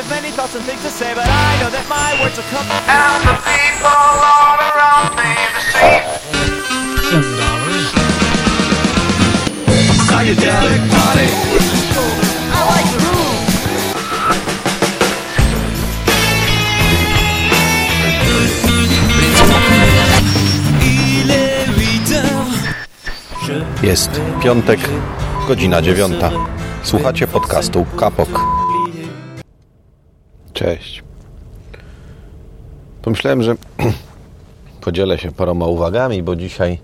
have many thoughts and things to say, but I know that my words will come. And the people all around me to see. Ten dollars. Psychedelic party. I like the groove. Il est 8 heures. Jest piątek, godzina dziewiąta. Słuchacie podcastu Kapok. Cześć. Pomyślałem, że podzielę się paroma uwagami, bo dzisiaj,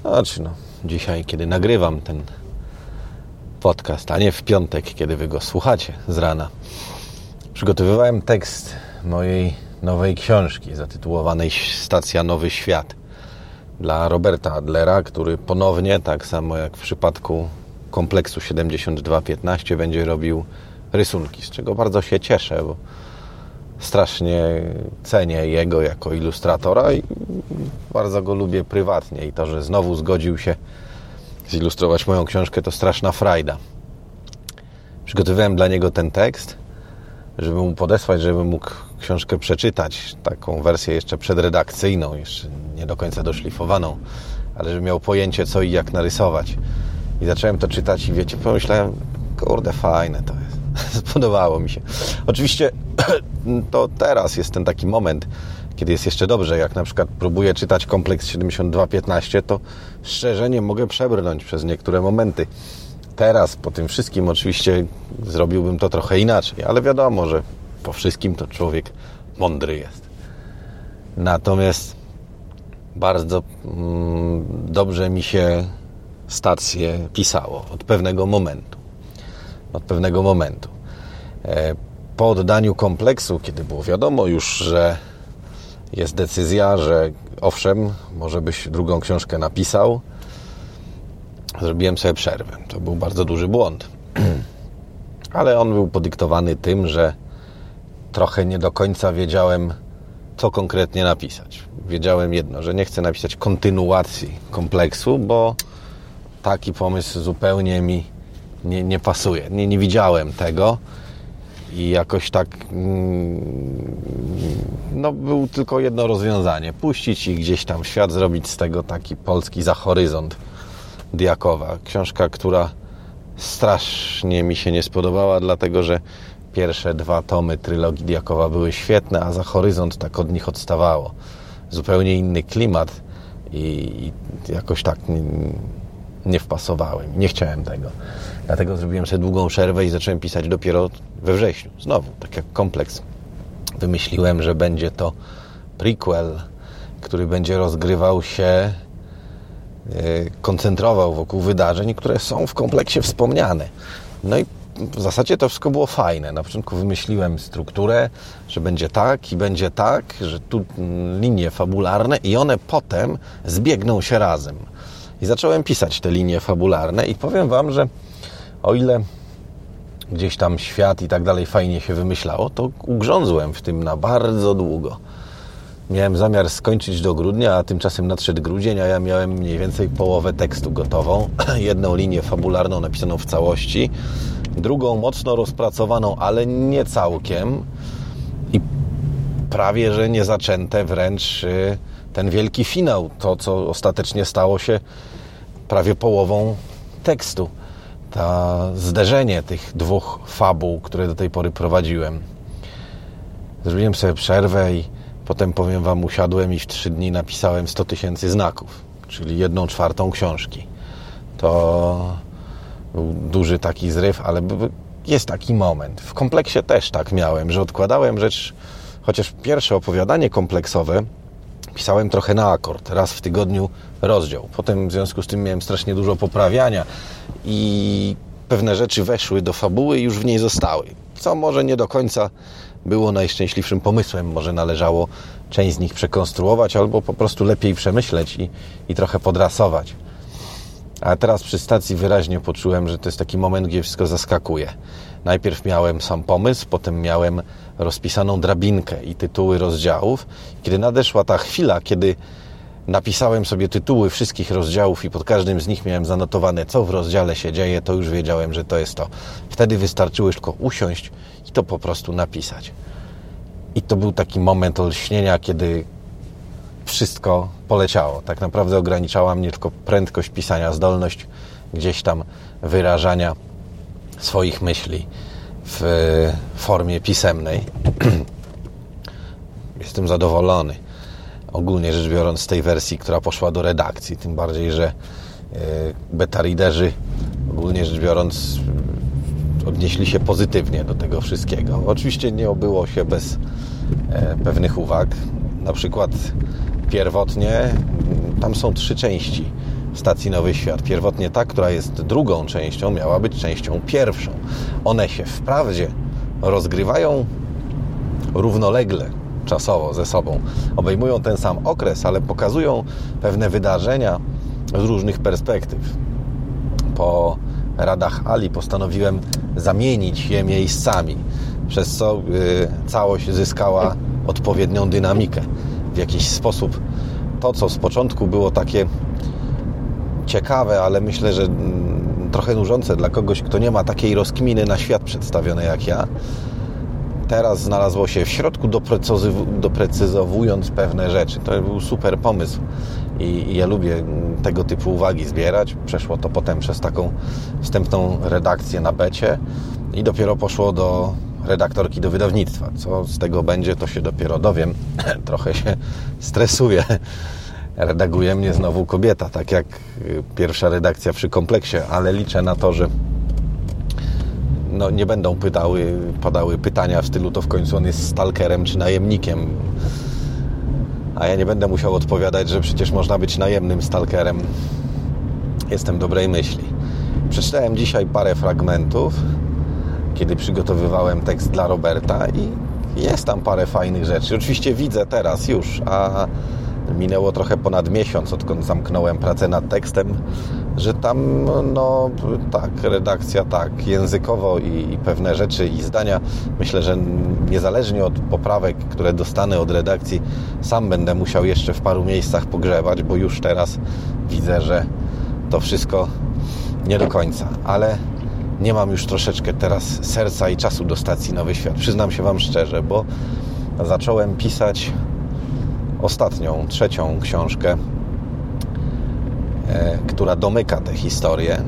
znaczy no, dzisiaj, kiedy nagrywam ten podcast, a nie w piątek, kiedy wy go słuchacie z rana, przygotowywałem tekst mojej nowej książki zatytułowanej Stacja Nowy Świat dla Roberta Adlera, który ponownie, tak samo jak w przypadku kompleksu 7215, będzie robił rysunki, z czego bardzo się cieszę, bo strasznie cenię jego jako ilustratora i bardzo go lubię prywatnie i to, że znowu zgodził się zilustrować moją książkę, to straszna frajda. Przygotowałem dla niego ten tekst, żeby mu podesłać, żeby mógł książkę przeczytać, taką wersję jeszcze przedredakcyjną, jeszcze nie do końca doszlifowaną, ale żeby miał pojęcie co i jak narysować. I zacząłem to czytać i wiecie, pomyślałem, kurde, fajne to jest. Spodobało mi się. Oczywiście to teraz jest ten taki moment, kiedy jest jeszcze dobrze. Jak na przykład próbuję czytać kompleks 7215, to szczerze nie mogę przebrnąć przez niektóre momenty. Teraz, po tym wszystkim, oczywiście zrobiłbym to trochę inaczej, ale wiadomo, że po wszystkim to człowiek mądry jest. Natomiast bardzo mm, dobrze mi się stację pisało od pewnego momentu. Od pewnego momentu. E, Po oddaniu kompleksu, kiedy było wiadomo już, że jest decyzja, że owszem, może byś drugą książkę napisał, zrobiłem sobie przerwę. To był bardzo duży błąd. Ale on był podyktowany tym, że trochę nie do końca wiedziałem, co konkretnie napisać. Wiedziałem jedno, że nie chcę napisać kontynuacji kompleksu, bo taki pomysł zupełnie mi nie, nie pasuje. Nie, nie widziałem tego i jakoś tak mm, no był tylko jedno rozwiązanie. Puścić ich gdzieś tam świat, zrobić z tego taki polski za horyzont Diakowa. Książka, która strasznie mi się nie spodobała, dlatego że pierwsze dwa tomy trylogii Diakowa były świetne, a za horyzont tak od nich odstawało. Zupełnie inny klimat i, i jakoś tak nie, wpasowałem. Nie chciałem tego. Dlatego zrobiłem sobie długą przerwę i zacząłem pisać dopiero we wrześniu. Znowu, tak jak kompleks. Wymyśliłem, że będzie to prequel, który będzie rozgrywał się e, koncentrował wokół wydarzeń, które są w kompleksie wspomniane. No i w zasadzie to wszystko było fajne. Na początku wymyśliłem strukturę, że będzie tak i będzie tak, że tu linie fabularne i one potem zbiegną się razem. I zacząłem pisać te linie fabularne i powiem Wam, że o ile gdzieś tam świat i tak dalej fajnie się wymyślało, to ugrzązłem w tym na bardzo długo. Miałem zamiar skończyć do grudnia, a tymczasem nadszedł grudzień, a ja miałem mniej więcej połowę tekstu gotową. Jedną linię fabularną napisaną w całości, drugą mocno rozpracowaną, ale nie całkiem. I prawie, że nie zaczęte wręcz y, ten wielki finał, to co ostatecznie stało się prawie połową tekstu. To zderzenie tych dwóch fabuł, które do tej pory prowadziłem. Zrobiłem sobie przerwę i potem powiem Wam, usiadłem i w trzy dni napisałem 100 tysięcy znaków, czyli jedną czwartą książki. To był duży taki zryw, ale jest taki moment. W kompleksie też tak miałem, że odkładałem rzecz, chociaż pierwsze opowiadanie kompleksowe pisałem trochę na akord, raz w tygodniu rozdział. Potem w związku z tym miałem strasznie dużo poprawiania i pewne rzeczy weszły do fabuły i już w niej zostały. Co może nie do końca było najszczęśliwszym pomysłem. Może należało część z nich przekonstruować albo po prostu lepiej przemyśleć i, i trochę podrasować. A teraz przy stacji wyraźnie poczułem, że to jest taki moment, gdzie wszystko zaskakuje. Najpierw miałem sam pomysł, potem miałem rozpisaną drabinkę i tytuły rozdziałów. Kiedy nadeszła ta chwila, kiedy napisałem sobie tytuły wszystkich rozdziałów i pod każdym z nich miałem zanotowane, co w rozdziale się dzieje, to już wiedziałem, że to jest to. Wtedy wystarczyło już tylko usiąść i to po prostu napisać. I to był taki moment olśnienia, kiedy wszystko poleciało. Tak naprawdę ograniczała mnie tylko prędkość pisania, zdolność gdzieś tam wyrażania swoich myśli w formie pisemnej. Jestem zadowolony. Ogólnie rzecz biorąc z tej wersji, która poszła do redakcji, tym bardziej, że e, beta readerzy ogólnie rzecz biorąc odnieśli się pozytywnie do tego wszystkiego. Oczywiście nie obyło się bez e, pewnych uwag. Na przykład pierwotnie mm, tam są trzy części stacji Nowy Świat. Pierwotnie ta, która jest drugą częścią, miała być częścią pierwszą. One się wprawdzie rozgrywają równolegle, czasowo ze sobą. Obejmują ten sam okres, ale pokazują pewne wydarzenia z różnych perspektyw. Po radach Ali postanowiłem zamienić je miejscami, przez co y, całość zyskała odpowiednią dynamikę. W jakiś sposób to, co z początku było takie ciekawe, ale myślę, że mm, trochę nużące dla kogoś, kto nie ma takiej rozkminy na świat przedstawione jak ja, teraz znalazło się w środku, doprecyzowując pewne rzeczy. To był super pomysł i, ja lubię tego typu uwagi zbierać. Przeszło to potem przez taką wstępną redakcję na becie i dopiero poszło do redaktorki do wydawnictwa. Co z tego będzie, to się dopiero dowiem. Trochę się stresuję. Redaguje mnie znowu kobieta, tak jak pierwsza redakcja przy kompleksie, ale liczę na to, że no, nie będą pytały, padały pytania w stylu to w końcu on jest stalkerem czy najemnikiem. A ja nie będę musiał odpowiadać, że przecież można być najemnym stalkerem. Jestem dobrej myśli. Przeczytałem dzisiaj parę fragmentów, kiedy przygotowywałem tekst dla Roberta i jest tam parę fajnych rzeczy. Oczywiście widzę teraz już, a minęło trochę ponad miesiąc, odkąd zamknąłem pracę nad tekstem, że tam, no tak, redakcja tak, językowo i, i pewne rzeczy i zdania, myślę, że niezależnie od poprawek, które dostanę od redakcji, sam będę musiał jeszcze w paru miejscach pogrzebać, bo już teraz widzę, że to wszystko nie do końca, ale nie mam już troszeczkę teraz serca i czasu do stacji Nowy Świat. Przyznam się Wam szczerze, bo zacząłem pisać ostatnią, trzecią książkę, e, która domyka tę historię.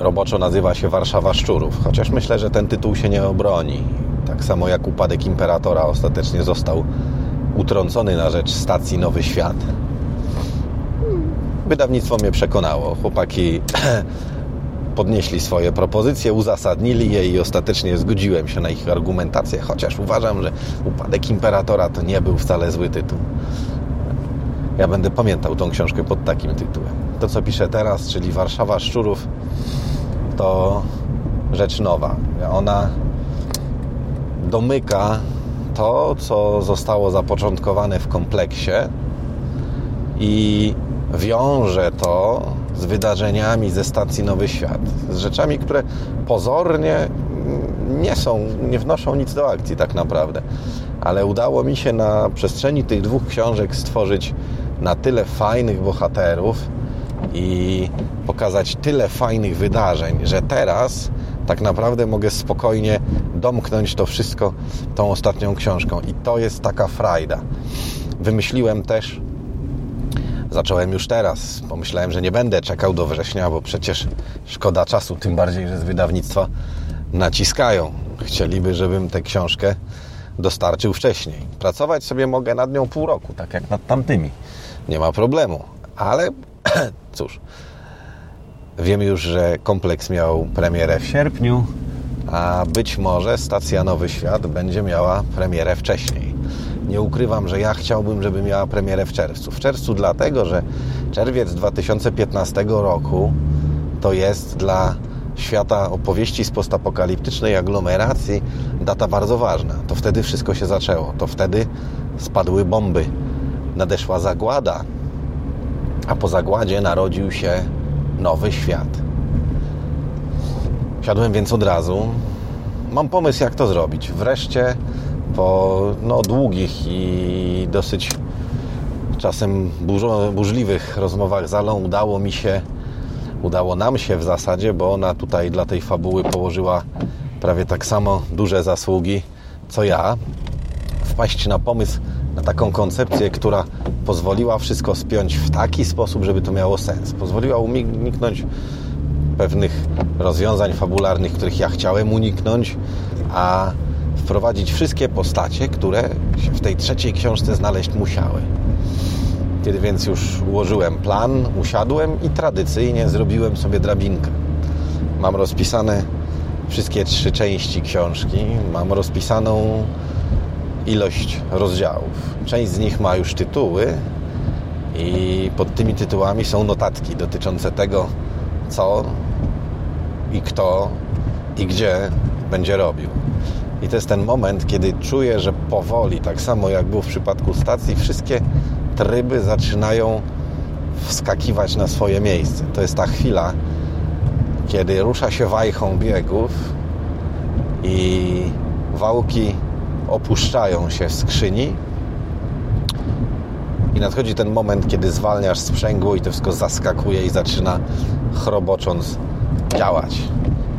Roboczo nazywa się Warszawa Szczurów, chociaż myślę, że ten tytuł się nie obroni. Tak samo jak upadek imperatora ostatecznie został utrącony na rzecz stacji Nowy Świat. Wydawnictwo mnie przekonało. Chłopaki podnieśli swoje propozycje, uzasadnili je i ostatecznie zgodziłem się na ich argumentację, chociaż uważam, że upadek imperatora to nie był wcale zły tytuł. Ja będę pamiętał tą książkę pod takim tytułem. To, co piszę teraz, czyli Warszawa Szczurów, to rzecz nowa. Ona domyka to, co zostało zapoczątkowane w kompleksie i wiąże to z wydarzeniami ze stacji Nowy Świat, z rzeczami, które pozornie nie są, nie wnoszą nic do akcji tak naprawdę. Ale udało mi się na przestrzeni tych dwóch książek stworzyć na tyle fajnych bohaterów i pokazać tyle fajnych wydarzeń, że teraz tak naprawdę mogę spokojnie domknąć to wszystko tą ostatnią książką. I to jest taka frajda. Wymyśliłem też zacząłem już teraz. Pomyślałem, że nie będę czekał do września, bo przecież szkoda czasu, tym bardziej, że z wydawnictwa naciskają. Chcieliby, żebym tę książkę dostarczył wcześniej. Pracować sobie mogę nad nią pół roku, tak jak nad tamtymi. Nie ma problemu. Ale cóż, wiem już, że kompleks miał premierę w sierpniu, a być może stacja Nowy Świat będzie miała premierę wcześniej. Nie ukrywam, że ja chciałbym, żeby miała premierę w czerwcu. W czerwcu dlatego, że czerwiec 2015 roku to jest dla świata opowieści z postapokaliptycznej aglomeracji data bardzo ważna. To wtedy wszystko się zaczęło. To wtedy spadły bomby. Nadeszła zagłada, a po zagładzie narodził się nowy świat. Siadłem więc od razu. Mam pomysł, jak to zrobić. Wreszcie po no, długich i dosyć czasem burzo, burzliwych rozmowach z Alą udało mi się, udało nam się w zasadzie, bo ona tutaj dla tej fabuły położyła prawie tak samo duże zasługi co ja, wpaść na pomysł, na taką koncepcję, która pozwoliła wszystko spiąć w taki sposób, żeby to miało sens. Pozwoliła uniknąć pewnych rozwiązań fabularnych, których ja chciałem uniknąć, a wprowadzić wszystkie postacie, które się w tej trzeciej książce znaleźć musiały. Kiedy więc już ułożyłem plan, usiadłem i tradycyjnie zrobiłem sobie drabinkę. Mam rozpisane wszystkie trzy części książki, mam rozpisaną ilość rozdziałów. Część z nich ma już tytuły i pod tymi tytułami są notatki dotyczące tego, co i kto i gdzie będzie robił. I to jest ten moment, kiedy czuję, że powoli, tak samo jak było w przypadku stacji, wszystkie tryby zaczynają wskakiwać na swoje miejsce. To jest ta chwila, kiedy rusza się wajchą biegów i wałki opuszczają się w skrzyni i nadchodzi ten moment, kiedy zwalniasz sprzęgło i to wszystko zaskakuje i zaczyna chrobocząc działać.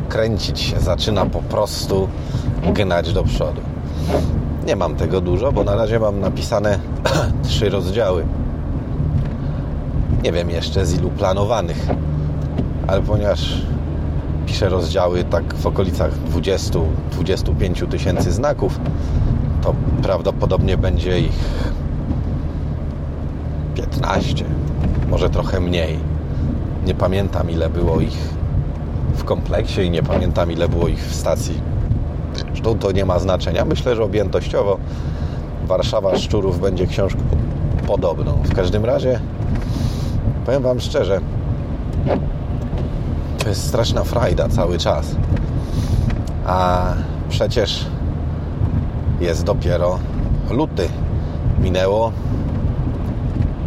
Kręcić się, zaczyna po prostu gnać do przodu. Nie mam tego dużo, bo na razie mam napisane trzy rozdziały. Nie wiem jeszcze z ilu planowanych, ale ponieważ piszę rozdziały tak w okolicach 20-25 tysięcy znaków, to prawdopodobnie będzie ich 15, może trochę mniej. Nie pamiętam ile było ich w kompleksie i nie pamiętam ile było ich w stacji. Zresztą to nie ma znaczenia. Myślę, że objętościowo Warszawa Szczurów będzie książką podobną. W każdym razie powiem Wam szczerze, to jest straszna frajda cały czas. A przecież jest dopiero luty. Minęło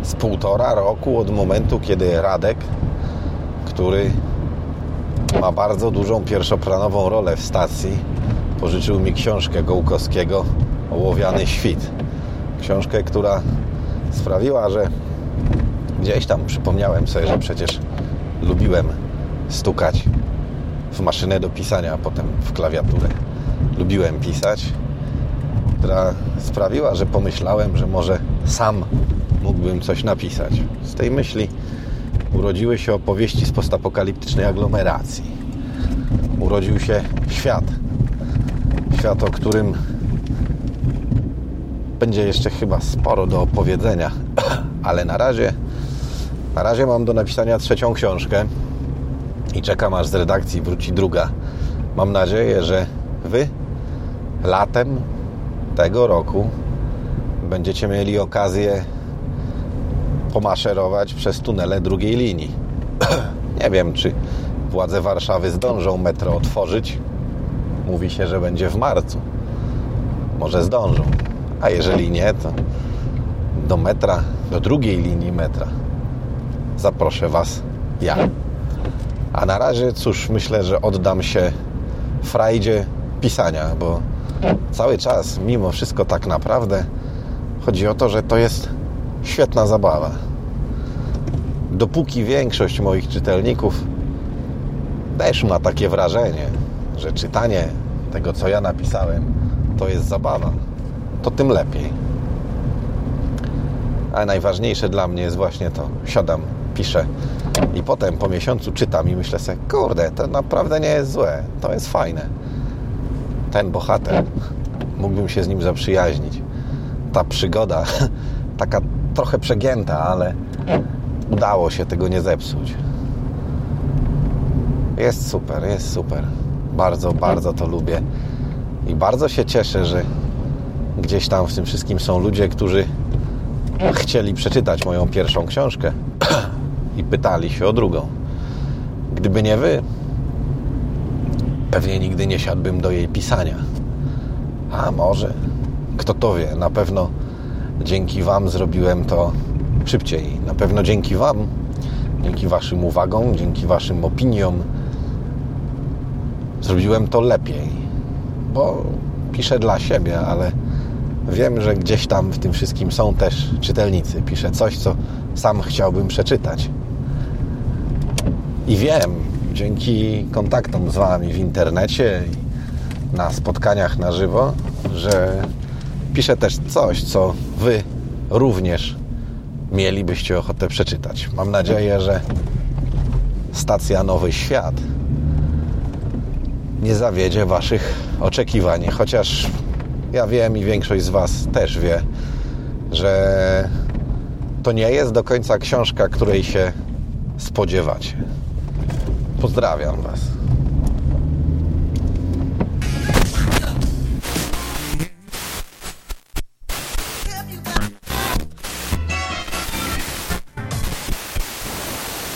z półtora roku od momentu, kiedy Radek, który ma bardzo dużą pierwszoplanową rolę w stacji, pożyczył mi książkę Gołkowskiego Ołowiany Świt. Książkę, która sprawiła, że gdzieś tam przypomniałem sobie, że przecież lubiłem stukać w maszynę do pisania, a potem w klawiaturę. Lubiłem pisać, która sprawiła, że pomyślałem, że może sam mógłbym coś napisać. Z tej myśli urodziły się opowieści z postapokaliptycznej aglomeracji. Urodził się świat. Świat, o którym będzie jeszcze chyba sporo do opowiedzenia, ale na razie na razie mam do napisania trzecią książkę i czekam aż z redakcji wróci druga. Mam nadzieję, że Wy latem tego roku będziecie mieli okazję pomaszerować przez tunele drugiej linii. Nie wiem, czy władze Warszawy zdążą metro otworzyć. Mówi się, że będzie w marcu. Może zdążą. A jeżeli nie, to do metra, do drugiej linii metra zaproszę Was ja. A na razie, cóż, myślę, że oddam się frajdzie pisania, bo cały czas, mimo wszystko tak naprawdę, chodzi o to, że to jest świetna zabawa. Dopóki większość moich czytelników też ma takie wrażenie, że czytanie tego, co ja napisałem, to jest zabawa, to tym lepiej. Ale najważniejsze dla mnie jest właśnie to. Siadam, piszę i potem po miesiącu czytam i myślę sobie, kurde, to naprawdę nie jest złe, to jest fajne. Ten bohater, mógłbym się z nim zaprzyjaźnić. Ta przygoda, taka trochę przegięta, ale udało się tego nie zepsuć. Jest super, jest super. Bardzo, bardzo to lubię. I bardzo się cieszę, że gdzieś tam w tym wszystkim są ludzie, którzy chcieli przeczytać moją pierwszą książkę i pytali się o drugą. Gdyby nie wy, pewnie nigdy nie siadłbym do jej pisania. A może, kto to wie, na pewno dzięki Wam zrobiłem to szybciej. Na pewno dzięki Wam, dzięki Waszym uwagom, dzięki Waszym opiniom zrobiłem to lepiej. Bo piszę dla siebie, ale wiem, że gdzieś tam w tym wszystkim są też czytelnicy. Piszę coś, co sam chciałbym przeczytać. I wiem, dzięki kontaktom z Wami w internecie i na spotkaniach na żywo, że piszę też coś, co Wy również mielibyście ochotę przeczytać. Mam nadzieję, że stacja Nowy Świat nie zawiedzie Waszych oczekiwań, chociaż ja wiem i większość z Was też wie, że to nie jest do końca książka, której się spodziewacie. Pozdrawiam Was.